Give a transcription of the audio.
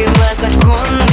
нарушила закон.